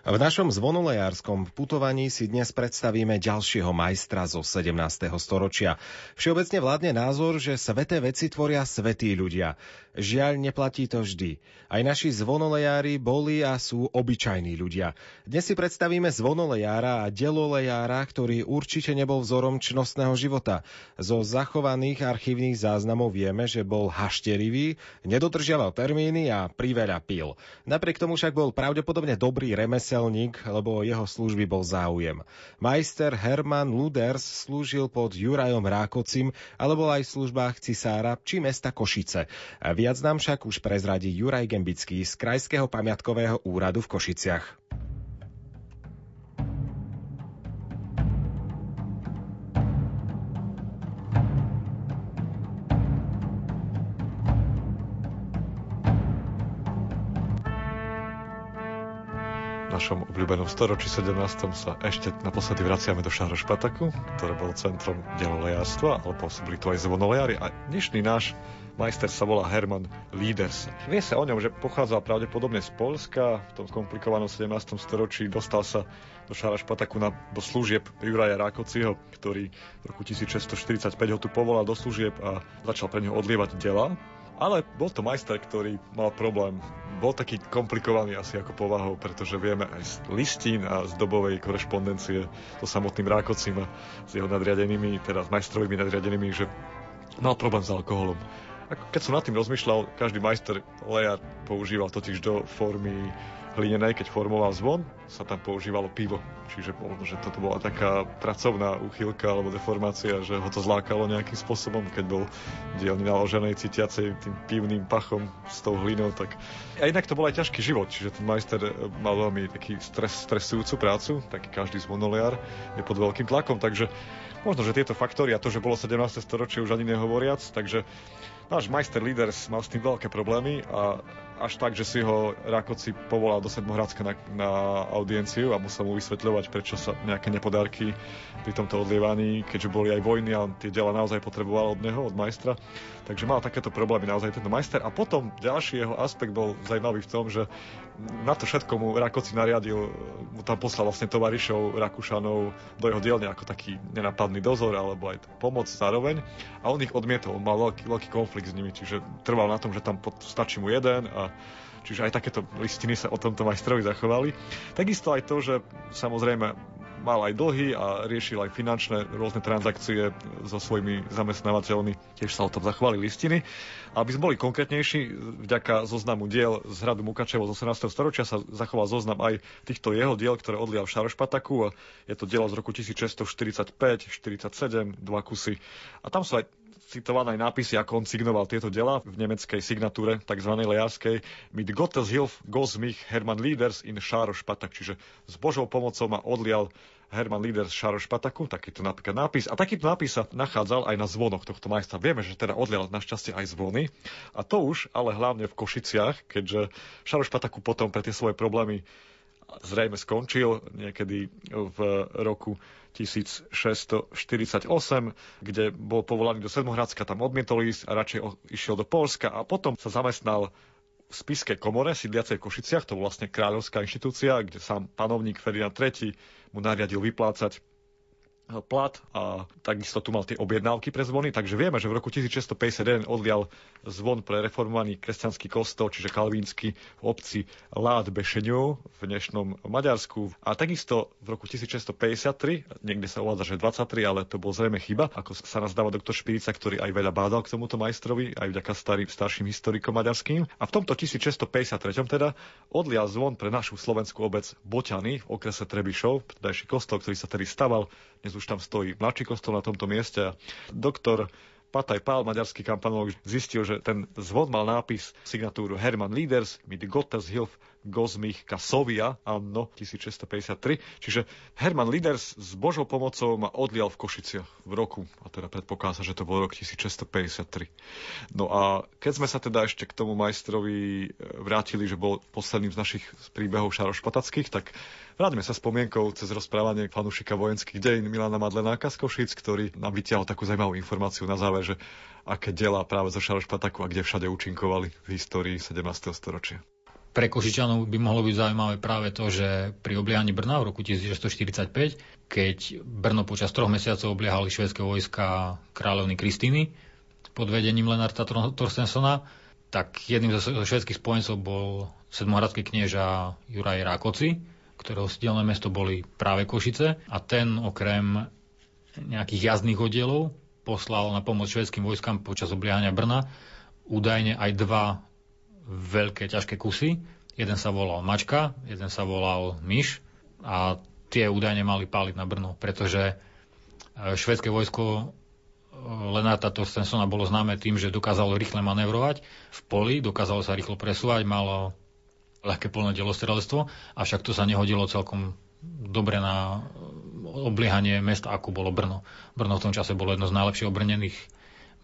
V našom zvonolejárskom putovaní si dnes predstavíme ďalšieho majstra zo 17. storočia. Všeobecne vládne názor, že sveté veci tvoria svetí ľudia. Žiaľ, neplatí to vždy. Aj naši zvonolejári boli a sú obyčajní ľudia. Dnes si predstavíme zvonolejára a delolejára, ktorý určite nebol vzorom čnostného života. Zo zachovaných archívnych záznamov vieme, že bol hašterivý, nedodržiaval termíny a priveľa pil. Napriek tomu však bol pravdepodobne dobrý remeselník, lebo o jeho služby bol záujem. Majster Hermann Luders slúžil pod Jurajom Rákocim, alebo aj v službách cisára či mesta Košice. Viac nám však už prezradí Juraj Gembický z Krajského pamiatkového úradu v Košiciach. Našom obľúbenom storočí 17. sa ešte naposledy vraciame do Štárošpataku, ktoré bolo centrom delolejárstva, ale pôsobili tu aj zvonolejári. A dnešný náš majster sa volá Herman Lieders. Vie sa o ňom, že pochádzal pravdepodobne z Polska, v tom komplikovanom 17. storočí dostal sa do Štárošpataku na, do služieb Juraja Rákociho, ktorý v roku 1645 ho tu povolal do služieb a začal pre neho odlievať dela ale bol to majster, ktorý mal problém. Bol taký komplikovaný asi ako povahou, pretože vieme aj z listín a z dobovej korešpondencie so samotným Rákocim a s jeho nadriadenými, teda s majstrovými nadriadenými, že mal problém s alkoholom. A keď som nad tým rozmýšľal, každý majster lejár používal totiž do formy hlinenej, keď formoval zvon, sa tam používalo pivo. Čiže možno, že toto bola taká pracovná úchylka alebo deformácia, že ho to zlákalo nejakým spôsobom, keď bol dielne naloženej, cítiacej tým pivným pachom s tou hlinou. Tak... A inak to bol aj ťažký život, čiže ten majster mal veľmi taký stres, stresujúcu prácu, taký každý zvonoliar je pod veľkým tlakom, takže možno, že tieto faktory a to, že bolo 17. storočie už ani nehovoriac, takže náš majster Leaders mal s tým veľké problémy a až tak, že si ho Rakoci povolal do Sedmohradska na, na audienciu a musel mu vysvetľovať, prečo sa nejaké nepodárky pri tomto odlievaní, keďže boli aj vojny a on tie diela naozaj potreboval od neho, od majstra. Takže mal takéto problémy naozaj tento majster. A potom ďalší jeho aspekt bol zaujímavý v tom, že na to všetko mu Rakoci nariadil, mu tam poslal vlastne tovarišov Rakúšanov do jeho dielne ako taký nenapadný dozor alebo aj pomoc zároveň. A on ich odmietol, on mal veľký, veľký konflikt s nimi, čiže trval na tom, že tam stačí mu jeden a Čiže aj takéto listiny sa o tomto majstrovi zachovali. Takisto aj to, že samozrejme mal aj dlhy a riešil aj finančné rôzne transakcie so svojimi zamestnávateľmi. Tiež sa o tom zachovali listiny. Aby sme boli konkrétnejší, vďaka zoznamu diel z hradu Mukačevo z 18. storočia sa zachoval zoznam aj týchto jeho diel, ktoré odlial v Šarošpataku. Je to dielo z roku 1645, 47, dva kusy. A tam sú aj citované nápisy, ako on signoval tieto dela v nemeckej signatúre, tzv. lejárskej, mit Gottes Hilf goes mich Hermann Lieders in Šáro Špatak, čiže s Božou pomocou ma odlial Hermann Lieders Šáro Špataku, takýto napríklad nápis. A takýto nápis sa nachádzal aj na zvonoch tohto majstra. Vieme, že teda odlial našťastie aj zvony. A to už, ale hlavne v Košiciach, keďže Špataku potom pre tie svoje problémy zrejme skončil niekedy v roku 1648, kde bol povolaný do Sedmohradska, tam odmietol ísť a radšej išiel do Polska a potom sa zamestnal v spiskej komore sídliacej v Košiciach, to vlastne kráľovská inštitúcia, kde sám panovník Ferdinand III mu nariadil vyplácať plat a takisto tu mal tie objednávky pre zvony, takže vieme, že v roku 1651 odlial zvon pre reformovaný kresťanský kostol, čiže kalvínsky v obci Lád Bešeňov v dnešnom Maďarsku. A takisto v roku 1653, niekde sa uvádza, že 23, ale to bol zrejme chyba, ako sa nazdáva doktor Špirica, ktorý aj veľa bádal k tomuto majstrovi, aj vďaka starým, starším historikom maďarským. A v tomto 1653 teda odlial zvon pre našu slovenskú obec Boťany v okrese Trebišov, tedajší kostol, ktorý sa tedy staval dnes už tam stojí mladší kostol na tomto mieste. Doktor Pataj Pál, maďarský kampanolog, zistil, že ten zvon mal nápis signatúru Hermann Leaders mit Gottes Hilf Gozmich Kasovia, anno 1653. Čiže Hermann Liders s Božou pomocou ma odlial v Košiciach v roku, a teda predpokladá že to bol rok 1653. No a keď sme sa teda ešte k tomu majstrovi e, vrátili, že bol posledným z našich príbehov šarošpatackých, tak Vráťme sa spomienkou cez rozprávanie fanúšika vojenských dejín Milana Madlenáka z Košic, ktorý nám vytiahol takú zaujímavú informáciu na záver, že aké diela práve zo Šarošpataku a kde všade účinkovali v histórii 17. storočia. Pre Košičanov by mohlo byť zaujímavé práve to, že pri obliehaní Brna v roku 1645, keď Brno počas troch mesiacov obliehali švedské vojska kráľovny Kristýny pod vedením Lenarta Torstensona, tak jedným zo švedských spojencov bol sedmohradský knieža Juraj Rákoci, ktorého sídelné mesto boli práve Košice. A ten okrem nejakých jazdných oddielov poslal na pomoc švedským vojskám počas obliehania Brna údajne aj dva veľké ťažké kusy. Jeden sa volal Mačka, jeden sa volal Myš a tie údajne mali páliť na Brno, pretože e, švedské vojsko e, Lenarta Torstensona bolo známe tým, že dokázalo rýchle manevrovať v poli, dokázalo sa rýchlo presúvať, malo ľahké polné delostrelectvo, avšak to sa nehodilo celkom dobre na obliehanie mesta, ako bolo Brno. Brno v tom čase bolo jedno z najlepšie obrnených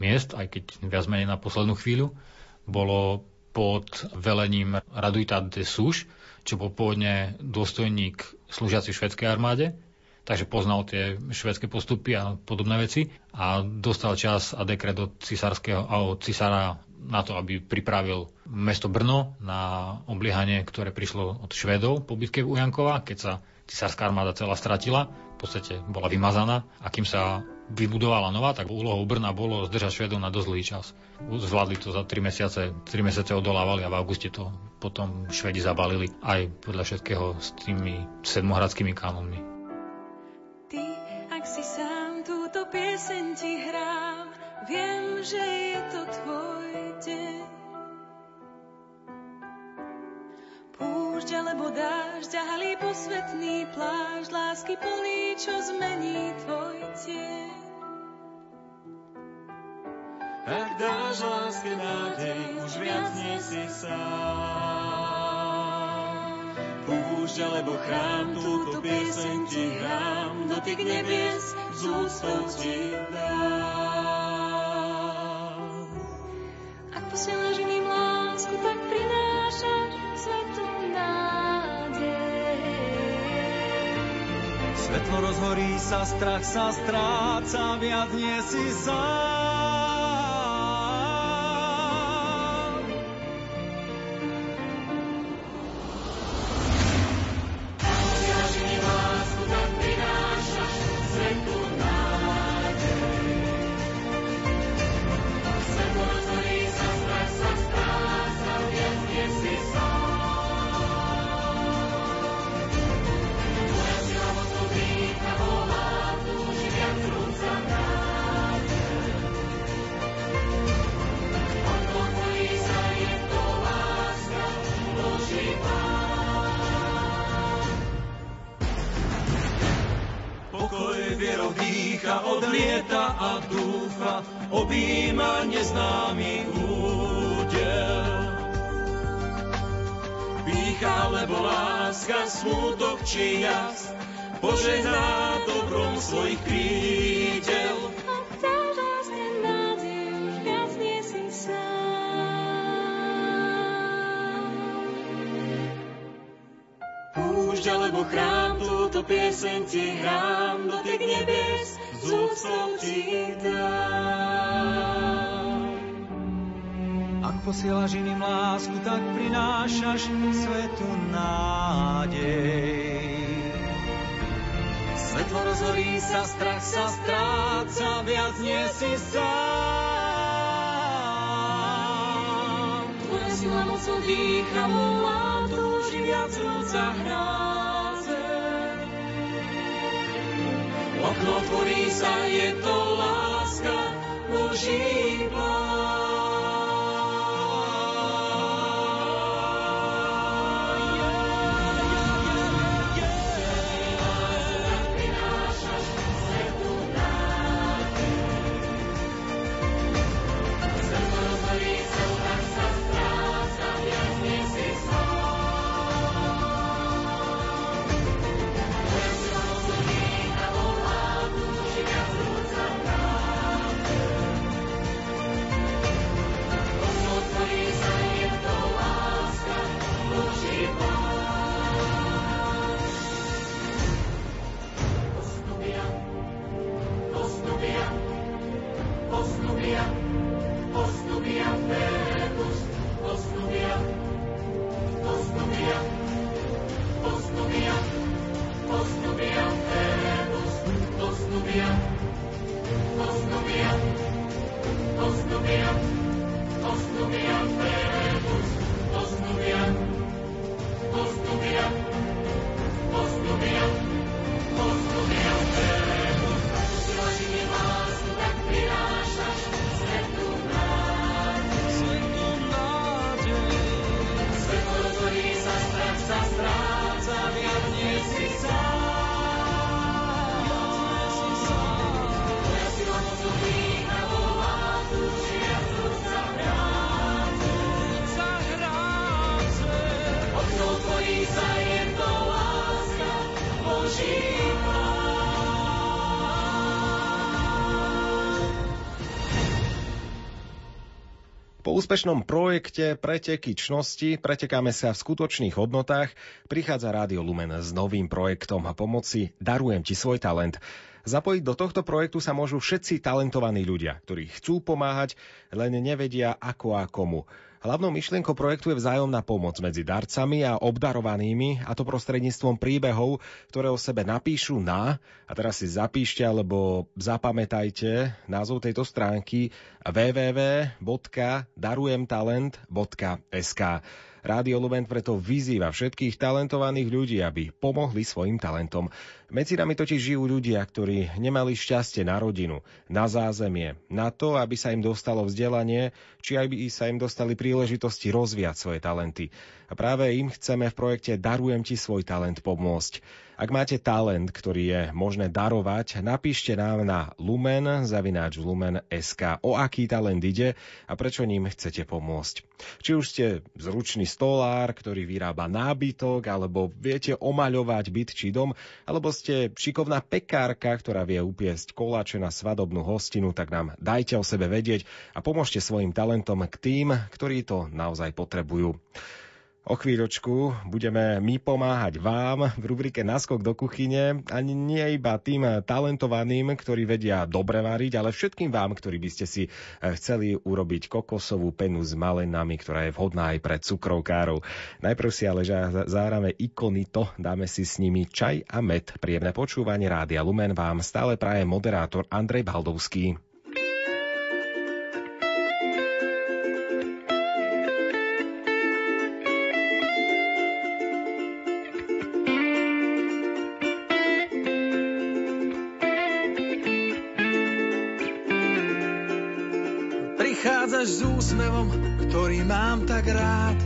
miest, aj keď viac menej na poslednú chvíľu. Bolo pod velením Raduita de Suš, čo bol pôvodne dôstojník slúžiaci v švedskej armáde, takže poznal tie švedské postupy a podobné veci a dostal čas a dekret od cisárskeho od cisára na to, aby pripravil mesto Brno na obliehanie, ktoré prišlo od Švedov po bitke u Jankova, keď sa cisárska armáda celá stratila, v podstate bola vymazaná a kým sa vybudovala nová, tak úlohou Brna bolo zdržať Švedov na dosť dlhý čas. Zvládli to za 3 mesiace, 3 mesiace odolávali a v auguste to potom Švedi zabalili aj podľa všetkého s tými sedmohradskými kanónmi. Ty, ak si sám túto pieseň ti hrám, viem, že je to tvoj deň. Alebo dážď a halí posvetný pláž, lásky plný, čo zmení tvoj tieň. Ak dáš láske nádej, už viac nie si sám. Púšť alebo chrám, túto pieseň ti hrám, dotyk nebies z úctou ti dám. Svetlo rozhorí sa, strach sa stráca, viac nie si sám. Pokoj vierou dýcha odlieta a ducha, objíma neznámy údel. Pícha, lebo láska, smutok či jas, požehná dobrom svojich krídel. Posielaš iným lásku, tak prinášaš svetu nádej. Svetlo rozhorí sa, strach sa stráca, viac nie si sám. Tvoja sila mocou dýcha, volá, túži viac rúca hráze. Okno otvorí sa, je to láska, Boží plán. postupia, postupia v Po úspešnom projekte Preteky čnosti pretekáme sa v skutočných hodnotách, prichádza Rádio Lumen s novým projektom a pomoci Darujem ti svoj talent. Zapojiť do tohto projektu sa môžu všetci talentovaní ľudia, ktorí chcú pomáhať, len nevedia ako a komu. Hlavnou myšlienkou projektu je vzájomná pomoc medzi darcami a obdarovanými, a to prostredníctvom príbehov, ktoré o sebe napíšu na, a teraz si zapíšte alebo zapamätajte názov tejto stránky www.darujemtalent.sk. Rádio Lumen preto vyzýva všetkých talentovaných ľudí, aby pomohli svojim talentom. Medzi nami totiž žijú ľudia, ktorí nemali šťastie na rodinu, na zázemie, na to, aby sa im dostalo vzdelanie, či aj by sa im dostali príležitosti rozvíjať svoje talenty. A práve im chceme v projekte Darujem ti svoj talent pomôcť. Ak máte talent, ktorý je možné darovať, napíšte nám na lumen zavináč lumen.sk o aký talent ide a prečo ním chcete pomôcť. Či už ste zručný stolár, ktorý vyrába nábytok, alebo viete omaľovať byt či dom, alebo ste šikovná pekárka, ktorá vie upiesť koláče na svadobnú hostinu, tak nám dajte o sebe vedieť a pomôžte svojim talentom k tým, ktorí to naozaj potrebujú. O chvíľočku budeme my pomáhať vám v rubrike Naskok do kuchyne, ani nie iba tým talentovaným, ktorí vedia dobre variť, ale všetkým vám, ktorí by ste si eh, chceli urobiť kokosovú penu s malinami, ktorá je vhodná aj pre cukrovkárov. Najprv si ale zahráme ikony to, dáme si s nimi čaj a med. Príjemné počúvanie Rádia Lumen vám stále praje moderátor Andrej Baldovský. S úsmevom, ktorý mám tak rád.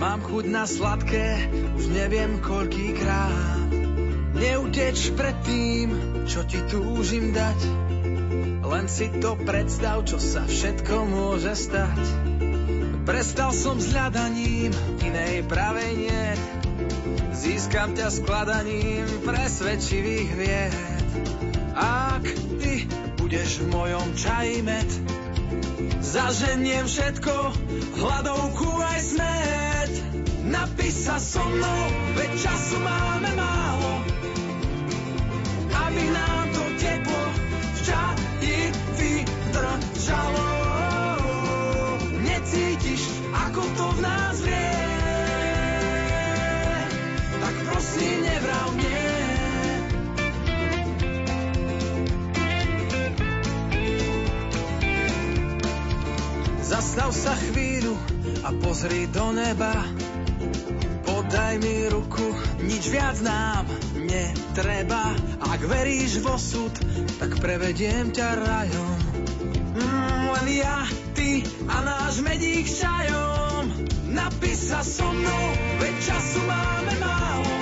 Mám chuť na sladké, už neviem koľkýkrát. Neuteč pred tým, čo ti túžim dať. Len si to predstav, čo sa všetko môže stať. Prestal som s hľadaním, inej pravej nie. Získam ťa skladaním presvedčivých vied. Ak ty budeš v mojom čaji med, Zaženiem všetko, hladovku aj smet. Napíš sa so mnou, veď času máme málo. Pozri do neba. Podaj mi ruku, nič viac nám netreba. Ak veríš v osud, tak prevediem ťa rajom. Mm, len ja, ty a náš medík čajom. Napísa so mnou, veď času máme málo.